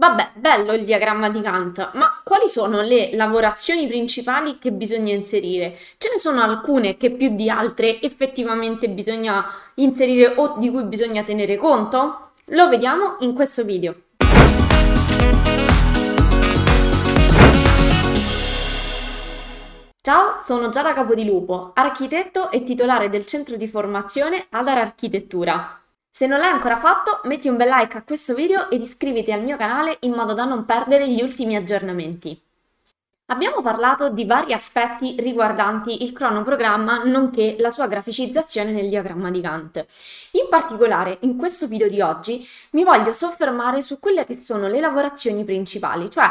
Vabbè, bello il diagramma di Gantt, ma quali sono le lavorazioni principali che bisogna inserire? Ce ne sono alcune che più di altre effettivamente bisogna inserire o di cui bisogna tenere conto? Lo vediamo in questo video. Ciao, sono Giada Capodilupo, architetto e titolare del centro di formazione Adar Architettura. Se non l'hai ancora fatto, metti un bel like a questo video ed iscriviti al mio canale in modo da non perdere gli ultimi aggiornamenti. Abbiamo parlato di vari aspetti riguardanti il cronoprogramma nonché la sua graficizzazione nel diagramma di Gantt. In particolare, in questo video di oggi mi voglio soffermare su quelle che sono le lavorazioni principali, cioè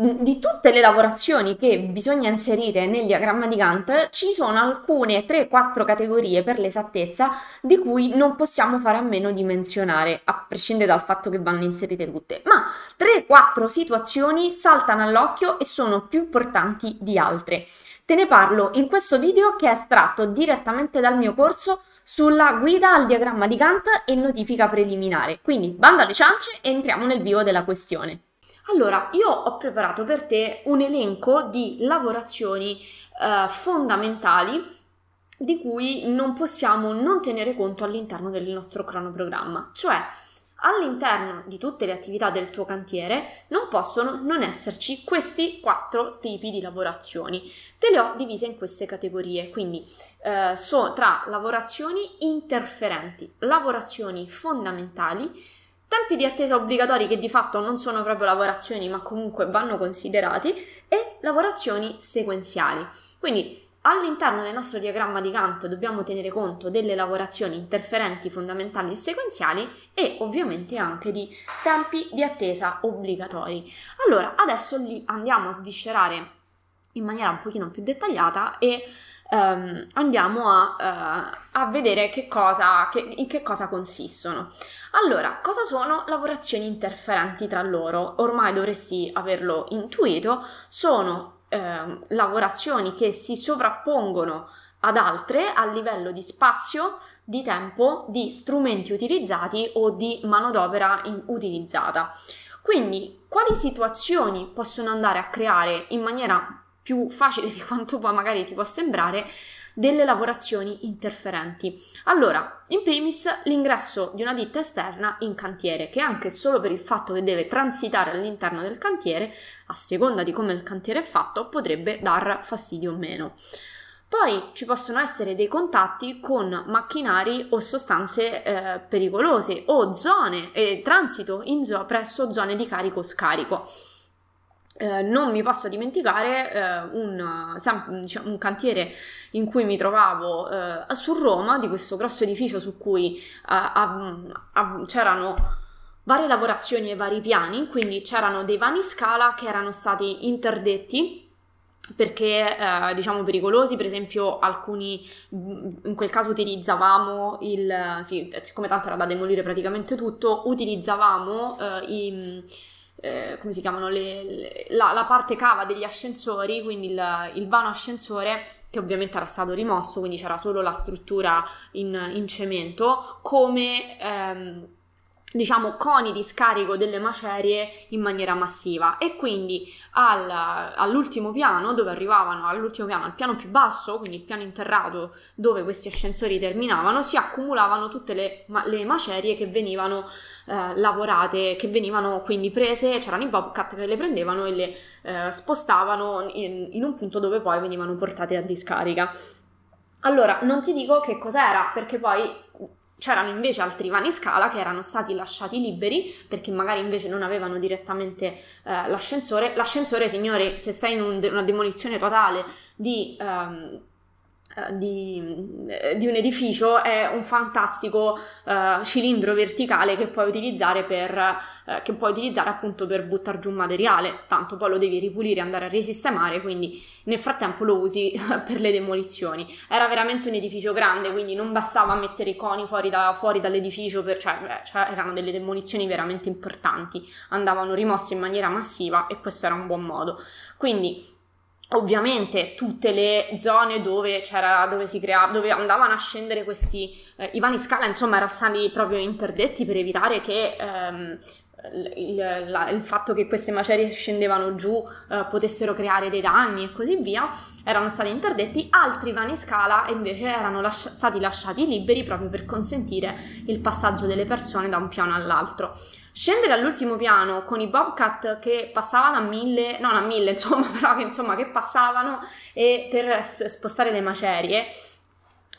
di tutte le lavorazioni che bisogna inserire nel diagramma di Gantt, ci sono alcune 3-4 categorie per l'esattezza di cui non possiamo fare a meno di menzionare, a prescindere dal fatto che vanno inserite tutte, ma 3-4 situazioni saltano all'occhio e sono più importanti di altre. Te ne parlo in questo video che è estratto direttamente dal mio corso sulla guida al diagramma di Gantt e notifica preliminare. Quindi banda alle ciance e entriamo nel vivo della questione. Allora, io ho preparato per te un elenco di lavorazioni eh, fondamentali di cui non possiamo non tenere conto all'interno del nostro cronoprogramma, cioè all'interno di tutte le attività del tuo cantiere non possono non esserci questi quattro tipi di lavorazioni. Te le ho divise in queste categorie, quindi eh, so, tra lavorazioni interferenti, lavorazioni fondamentali, tempi di attesa obbligatori che di fatto non sono proprio lavorazioni ma comunque vanno considerati e lavorazioni sequenziali. Quindi all'interno del nostro diagramma di Gantt dobbiamo tenere conto delle lavorazioni interferenti fondamentali e sequenziali e ovviamente anche di tempi di attesa obbligatori. Allora, adesso li andiamo a sviscerare in maniera un pochino più dettagliata e um, andiamo a, uh, a vedere che cosa, che, in che cosa consistono. Allora, cosa sono lavorazioni interferenti tra loro? Ormai dovresti averlo intuito, sono uh, lavorazioni che si sovrappongono ad altre a livello di spazio, di tempo, di strumenti utilizzati o di manodopera in, utilizzata. Quindi, quali situazioni possono andare a creare in maniera più facile di quanto poi magari ti può sembrare delle lavorazioni interferenti. Allora, in primis l'ingresso di una ditta esterna in cantiere, che anche solo per il fatto che deve transitare all'interno del cantiere, a seconda di come il cantiere è fatto, potrebbe dar fastidio o meno. Poi ci possono essere dei contatti con macchinari o sostanze eh, pericolose o zone eh, transito zo- presso zone di carico-scarico. Eh, non mi posso dimenticare eh, un, diciamo, un, cantiere in cui mi trovavo eh, su Roma, di questo grosso edificio su cui eh, c'erano varie lavorazioni e vari piani, quindi c'erano dei vani scala che erano stati interdetti perché eh, diciamo pericolosi, per esempio alcuni in quel caso utilizzavamo il sì, siccome tanto era da demolire praticamente tutto, utilizzavamo eh, i eh, come si chiamano, le, le, la, la, parte cava degli ascensori, quindi il, il, vano ascensore che ovviamente era stato rimosso, quindi c'era solo la struttura in, in cemento, come ehm, diciamo coni di scarico delle macerie in maniera massiva. E quindi al, all'ultimo piano dove arrivavano all'ultimo piano al piano più basso quindi il piano interrato dove questi ascensori terminavano si accumulavano tutte le, le macerie che venivano eh, lavorate che venivano quindi prese c'erano i bobcat che le prendevano e le eh, spostavano in, in un punto dove poi venivano portate a discarica. Allora non ti dico che cos'era perché poi C'erano invece altri vani scala che erano stati lasciati liberi perché magari invece non avevano direttamente eh, l'ascensore. L'ascensore, signori, se sei in un, una demolizione totale di um, eh, di, eh, di, un edificio è un fantastico uh, cilindro verticale che puoi utilizzare per uh, che puoi utilizzare appunto per buttare giù materiale. Tanto poi lo devi ripulire andare a risistemare quindi nel frattempo lo usi per le demolizioni. Era veramente un edificio grande quindi non bastava mettere i coni fuori, da, fuori dall'edificio per, cioè, beh, cioè erano delle demolizioni veramente importanti. Andavano rimosse in maniera massiva e questo era un buon modo. Quindi Ovviamente tutte le zone dove, c'era, dove, si creava, dove andavano a scendere questi, eh, i vani scala, insomma, erano stati proprio interdetti per evitare che ehm, il, la, il, fatto che queste macerie scendevano giù eh, potessero creare dei danni e così via, erano stati interdetti, altri vani scala invece erano lasci- stati lasciati liberi proprio per consentire il passaggio delle persone da un piano all'altro. Scendere all'ultimo piano con i Bobcat che passavano a mille, non a mille insomma, però che, insomma, che passavano per spostare le macerie,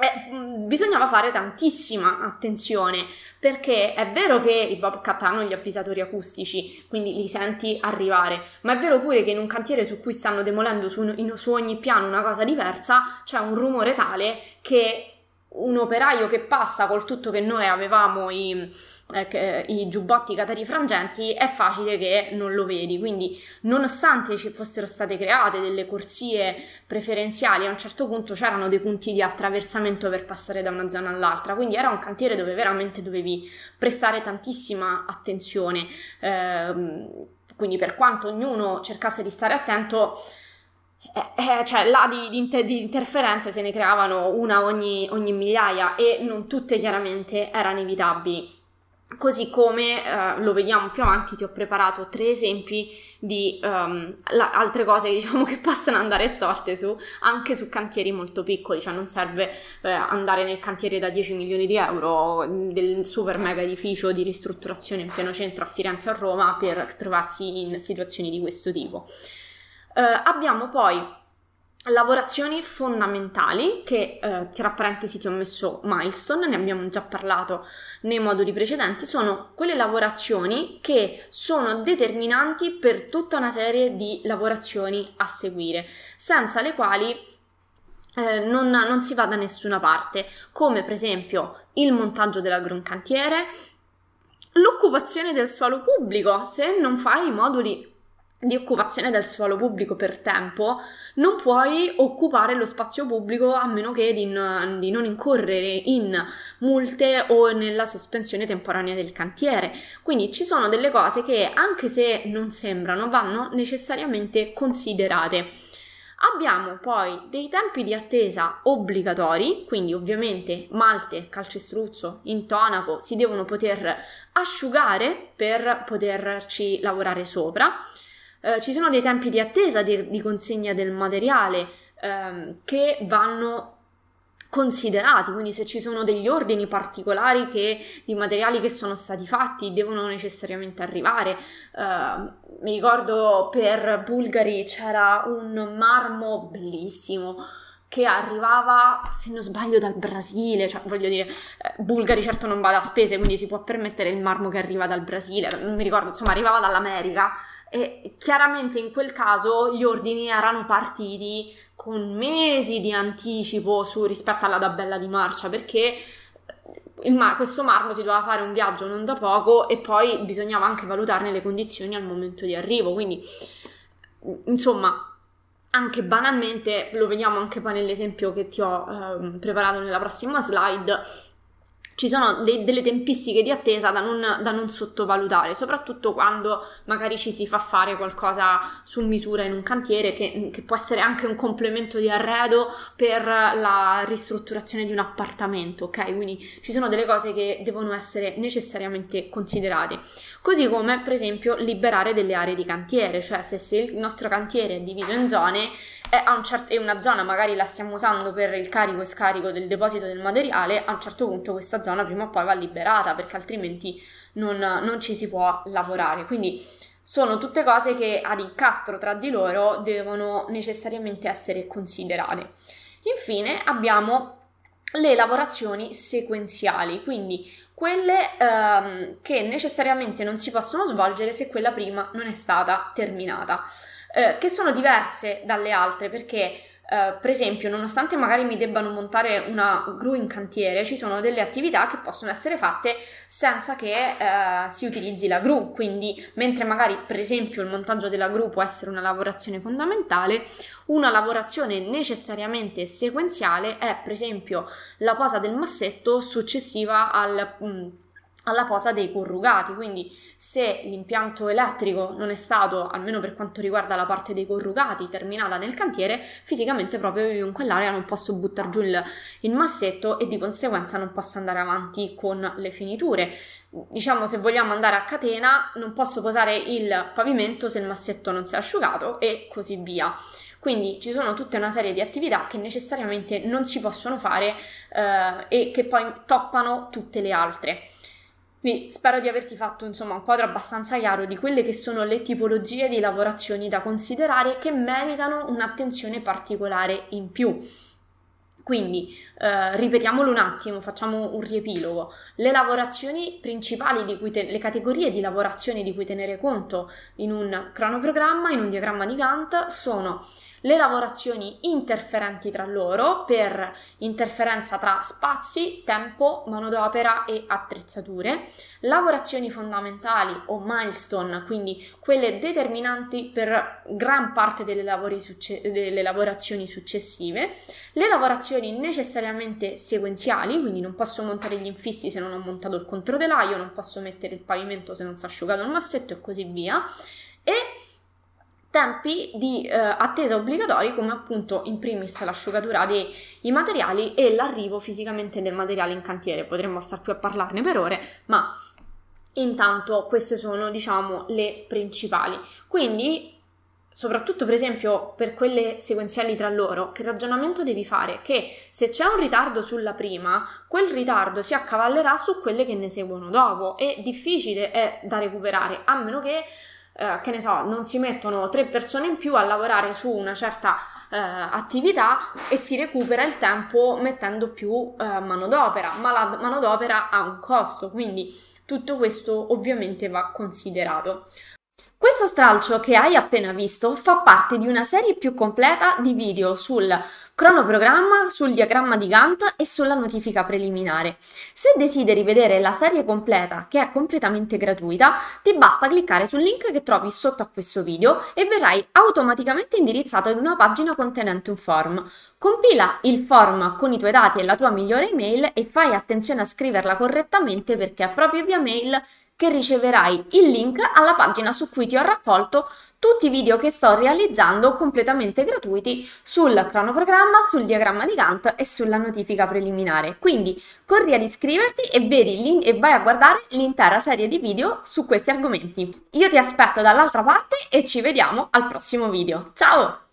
eh, bisognava fare tantissima attenzione perché è vero che i Bobcat hanno gli avvisatori acustici, quindi li senti arrivare, ma è vero pure che in un cantiere su cui stanno demolendo su, in, su ogni piano una cosa diversa c'è un rumore tale che un operaio che passa col tutto che noi avevamo i, eh, i giubbotti catari frangenti è facile che non lo vedi. Quindi nonostante ci fossero state create delle corsie preferenziali a un certo punto c'erano dei punti di attraversamento per passare da una zona all'altra. Quindi era un cantiere dove veramente dovevi prestare tantissima attenzione. Eh, quindi per quanto ognuno cercasse di stare attento eh, eh, cioè là di, di, inter- di, interferenze se ne creavano una ogni, ogni, migliaia e non tutte chiaramente erano evitabili. Così come eh, lo vediamo più avanti, ti ho preparato tre esempi di um, la, altre cose diciamo, che possono andare storte su, anche su cantieri molto piccoli, cioè non serve eh, andare nel cantiere da 10 milioni di euro del super mega edificio di ristrutturazione in pieno centro a Firenze o a Roma per trovarsi in situazioni di questo tipo. Eh, abbiamo poi lavorazioni fondamentali che eh, tra parentesi ti ho messo milestone, ne abbiamo già parlato nei moduli precedenti, sono quelle lavorazioni che sono determinanti per tutta una serie di lavorazioni a seguire, senza le quali eh, non, non, si va da nessuna parte, come per esempio il montaggio dell'agroncantiere, l'occupazione del suolo pubblico, se non fai i moduli di occupazione del suolo pubblico per tempo, non puoi occupare lo spazio pubblico a meno che di, di, non incorrere in multe o nella sospensione temporanea del cantiere. Quindi ci sono delle cose che, anche se non sembrano, vanno necessariamente considerate. Abbiamo poi dei tempi di attesa obbligatori, quindi ovviamente malte, calcestruzzo, intonaco si devono poter asciugare per poterci lavorare sopra. Eh, ci sono dei tempi di attesa di, di consegna del materiale ehm, che vanno considerati, quindi se ci sono degli ordini particolari che, di materiali che sono stati fatti devono necessariamente arrivare. Uh, mi ricordo per Bulgari c'era un marmo bellissimo che arrivava, se non sbaglio, dal Brasile, cioè voglio dire, eh, Bulgari certo non va da spese, quindi si può permettere il marmo che arriva dal Brasile, non mi ricordo, insomma arrivava dall'America. E chiaramente in quel caso gli ordini erano partiti con mesi di anticipo su, rispetto alla tabella di marcia perché mar- questo marmo si doveva fare un viaggio non da poco e poi bisognava anche valutarne le condizioni al momento di arrivo quindi insomma anche banalmente lo vediamo anche poi nell'esempio che ti ho eh, preparato nella prossima slide ci sono de- delle tempistiche di attesa da non, da non, sottovalutare, soprattutto quando magari ci si fa fare qualcosa su misura in un cantiere che, che, può essere anche un complemento di arredo per la ristrutturazione di un appartamento, ok? Quindi ci sono delle cose che devono essere necessariamente considerate. Così come, per esempio, liberare delle aree di cantiere, cioè se, se il nostro cantiere è diviso in zone e, un cer- e una zona magari la stiamo usando per il carico e scarico del deposito del materiale, a un certo punto questa zona prima o poi va liberata perché altrimenti non, non ci si può lavorare. Quindi sono tutte cose che ad incastro tra di loro devono necessariamente essere considerate. Infine abbiamo le lavorazioni sequenziali, quindi quelle ehm, che necessariamente non si possono svolgere se quella prima non è stata terminata eh, che sono diverse dalle altre perché Uh, per esempio, nonostante magari mi debbano montare una gru in cantiere, ci sono delle attività che possono essere fatte senza che uh, si utilizzi la gru. Quindi, mentre magari, per esempio, il montaggio della gru può essere una lavorazione fondamentale, una lavorazione necessariamente sequenziale è, per esempio, la posa del massetto successiva al. Mm, alla posa dei corrugati, quindi se l'impianto elettrico non è stato, almeno per quanto riguarda la parte dei corrugati, terminata nel cantiere, fisicamente proprio io in quell'area non posso buttare giù il, il massetto e di conseguenza non posso andare avanti con le finiture. diciamo se vogliamo andare a catena non posso posare il pavimento se il massetto non si è asciugato e così via. Quindi ci sono tutta una serie di attività che necessariamente non si possono fare eh, e che poi toppano tutte le altre. Quindi spero di averti fatto insomma un quadro abbastanza chiaro di quelle che sono le tipologie di lavorazioni da considerare che meritano un'attenzione particolare in più. Quindi eh, ripetiamolo un attimo, facciamo un riepilogo. Le lavorazioni principali di cui te- le categorie di lavorazioni di cui tenere conto in un cronoprogramma, in un diagramma di Gantt, sono le lavorazioni interferenti tra loro per interferenza tra spazi, tempo, manodopera e attrezzature, lavorazioni fondamentali o milestone, quindi quelle determinanti per gran parte delle, succe- delle lavorazioni successive, le lavorazioni necessariamente sequenziali, quindi non posso montare gli infissi se non ho montato il controtelaio, non posso mettere il pavimento se non si è asciugato il massetto e così via, tempi di eh, attesa obbligatori come appunto in primis l'asciugatura dei materiali e l'arrivo fisicamente del materiale in cantiere. Potremmo star qui a parlarne per ore, ma intanto queste sono diciamo le principali. Quindi soprattutto per esempio per quelle sequenziali tra loro, che ragionamento devi fare? Che se c'è un ritardo sulla prima, quel ritardo si accavallerà su quelle che ne seguono dopo e difficile è da recuperare, a meno che eh, che ne so, non si mettono tre persone in più a lavorare su una certa eh, attività e si recupera il tempo mettendo più eh, manodopera, ma la manodopera ha un costo, quindi tutto questo ovviamente va considerato. Questo stralcio che hai appena visto fa parte di una serie più completa di video sul cronoprogramma, sul diagramma di Gantt e sulla notifica preliminare. Se desideri vedere la serie completa, che è completamente gratuita, ti basta cliccare sul link che trovi sotto a questo video e verrai automaticamente indirizzato ad una pagina contenente un form. Compila il form con i tuoi dati e la tua migliore email e fai attenzione a scriverla correttamente perché è proprio via mail che riceverai il link alla pagina su cui ti ho raccolto tutti i video che sto realizzando completamente gratuiti sul cronoprogramma, sul diagramma di Gantt e sulla notifica preliminare. Quindi corri ad iscriverti e, vedi e vai a guardare l'intera serie di video su questi argomenti. Io ti aspetto dall'altra parte e ci vediamo al prossimo video. Ciao!